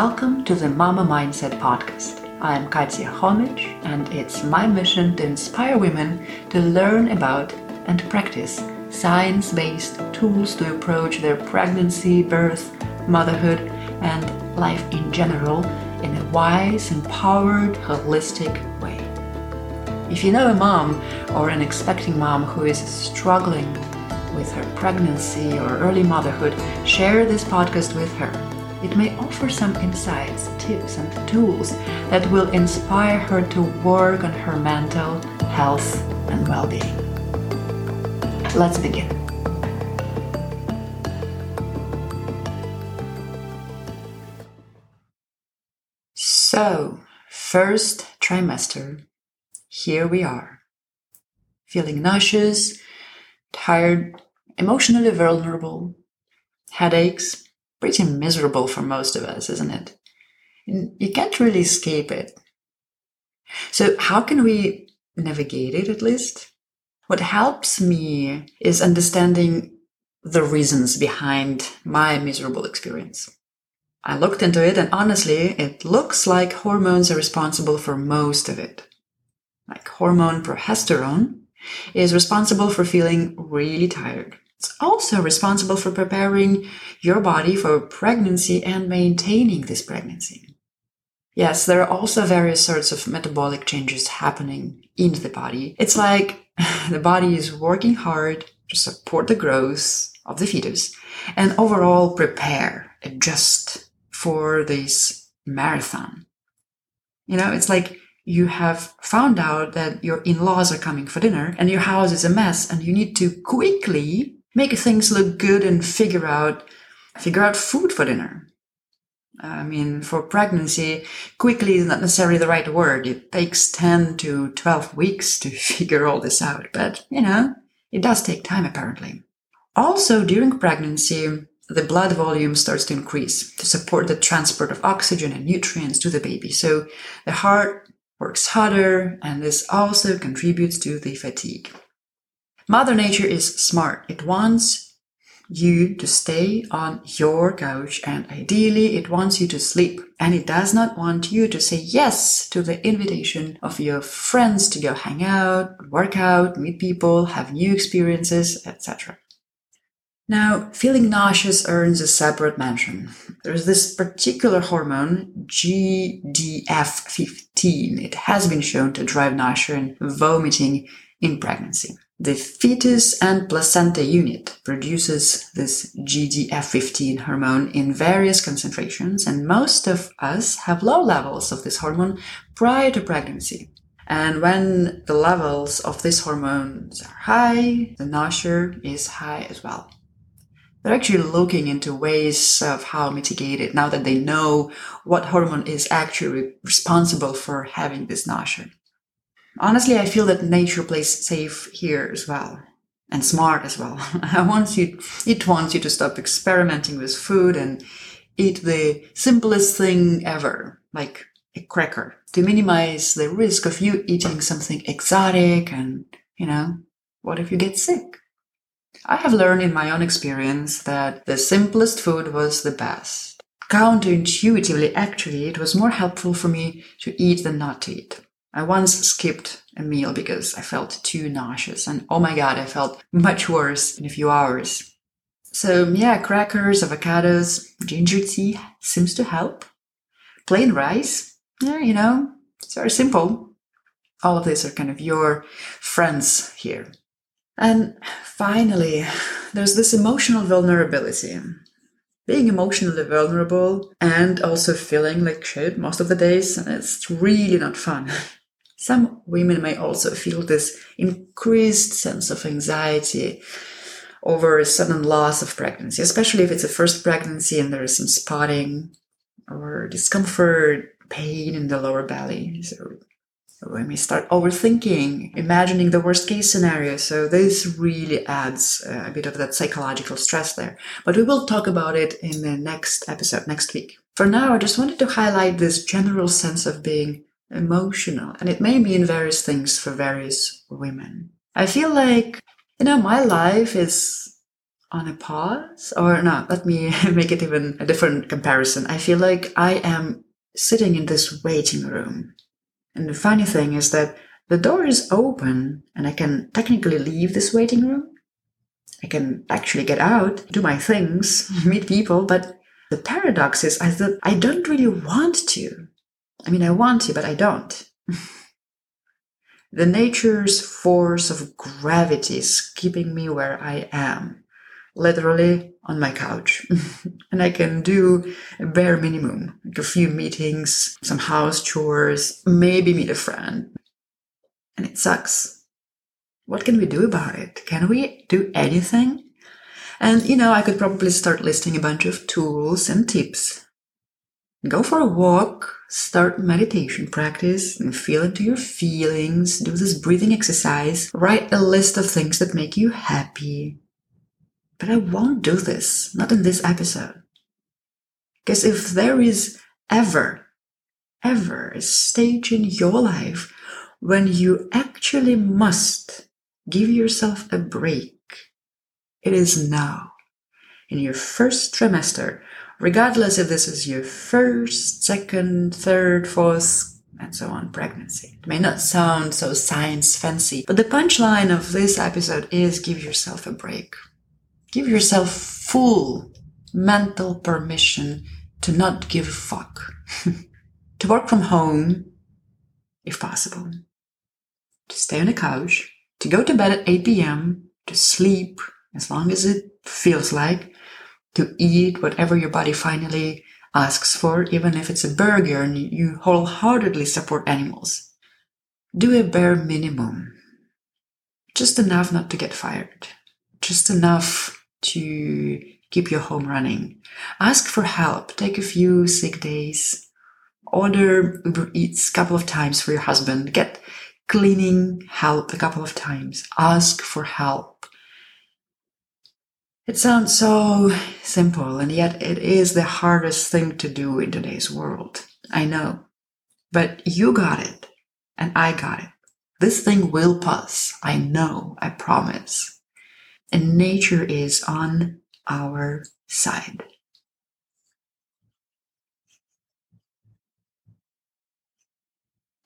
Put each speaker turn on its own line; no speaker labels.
welcome to the Mama Mindset Podcast. I am Katya Homich, and it's my mission to inspire women to learn about and practice science based tools to approach their pregnancy, birth, motherhood, and life in general in a wise, empowered, holistic way. If you know a mom or an expecting mom who is struggling with her pregnancy or early motherhood, share this podcast with her it may offer some insights, tips, and tools that will inspire her to work on her mental health and well being. Let's begin. So, first trimester, here we are. Feeling nauseous, tired, emotionally vulnerable, headaches, pretty miserable for most of us, isn't it? And you can't really escape it. So, how can we navigate it at least? What helps me is understanding the reasons behind my miserable experience. I looked into it and honestly, it looks like hormones are responsible for most of it. Like hormone progesterone is responsible for feeling really tired. It's also responsible for preparing your body for pregnancy and maintaining this pregnancy. Yes, there are also various sorts of metabolic changes happening in the body. It's like the body is working hard to support the growth of the fetus and overall prepare, adjust for this marathon. You know, it's like you have found out that your in-laws are coming for dinner and your house is a mess and you need to quickly make things look good and figure out figure out food for dinner. I mean, for pregnancy, quickly is not necessarily the right word. It takes 10 to 12 weeks to figure all this out. But, you know, it does take time apparently. Also, during pregnancy, the blood volume starts to increase to support the transport of oxygen and nutrients to the baby. So the heart works harder and this also contributes to the fatigue. Mother Nature is smart. It wants you to stay on your couch and ideally it wants you to sleep. And it does not want you to say yes to the invitation of your friends to go hang out, work out, meet people, have new experiences, etc. Now, feeling nauseous earns a separate mention. There's this particular hormone, GDF15. It has been shown to drive nausea and vomiting in pregnancy. The fetus and placenta unit produces this GDF15 hormone in various concentrations, and most of us have low levels of this hormone prior to pregnancy. And when the levels of this hormone are high, the nausea is high as well. They're actually looking into ways of how mitigate it now that they know what hormone is actually responsible for having this nausea. Honestly, I feel that nature plays safe here as well. And smart as well. I want you, it wants you to stop experimenting with food and eat the simplest thing ever, like a cracker, to minimize the risk of you eating something exotic and, you know, what if you get sick? I have learned in my own experience that the simplest food was the best. Counterintuitively, actually, it was more helpful for me to eat than not to eat. I once skipped a meal because I felt too nauseous and oh my god, I felt much worse in a few hours. So yeah, crackers, avocados, ginger tea seems to help. Plain rice, yeah, you know, it's very simple. All of these are kind of your friends here. And finally, there's this emotional vulnerability. Being emotionally vulnerable and also feeling like shit most of the days, and it's really not fun. Some women may also feel this increased sense of anxiety over a sudden loss of pregnancy, especially if it's a first pregnancy and there is some spotting or discomfort, pain in the lower belly. So when we start overthinking, imagining the worst case scenario. So this really adds a bit of that psychological stress there. But we will talk about it in the next episode next week. For now, I just wanted to highlight this general sense of being emotional, and it may mean various things for various women. I feel like, you know, my life is on a pause. Or no, let me make it even a different comparison. I feel like I am sitting in this waiting room. And the funny thing is that the door is open and I can technically leave this waiting room. I can actually get out, do my things, meet people, but the paradox is I I don't really want to. I mean, I want to, but I don't. the nature's force of gravity is keeping me where I am, literally on my couch. and I can do a bare minimum, like a few meetings, some house chores, maybe meet a friend. And it sucks. What can we do about it? Can we do anything? And, you know, I could probably start listing a bunch of tools and tips. Go for a walk, start meditation practice, and feel into your feelings, do this breathing exercise, write a list of things that make you happy. But I won't do this, not in this episode. Because if there is ever, ever a stage in your life when you actually must give yourself a break, it is now. In your first trimester, regardless if this is your first, second, third, fourth, and so on pregnancy. It may not sound so science fancy, but the punchline of this episode is give yourself a break. Give yourself full mental permission to not give a fuck. to work from home, if possible. To stay on the couch, to go to bed at 8 p.m., to sleep as long as it feels like, to eat whatever your body finally asks for, even if it's a burger and you wholeheartedly support animals. Do a bare minimum. Just enough not to get fired. Just enough to keep your home running. Ask for help. Take a few sick days. Order Uber Eats a couple of times for your husband. Get cleaning help a couple of times. Ask for help it sounds so simple, and yet it is the hardest thing to do in today's world. I know. But you got it, and I got it. This thing will pass. I know. I promise. And nature is on our side.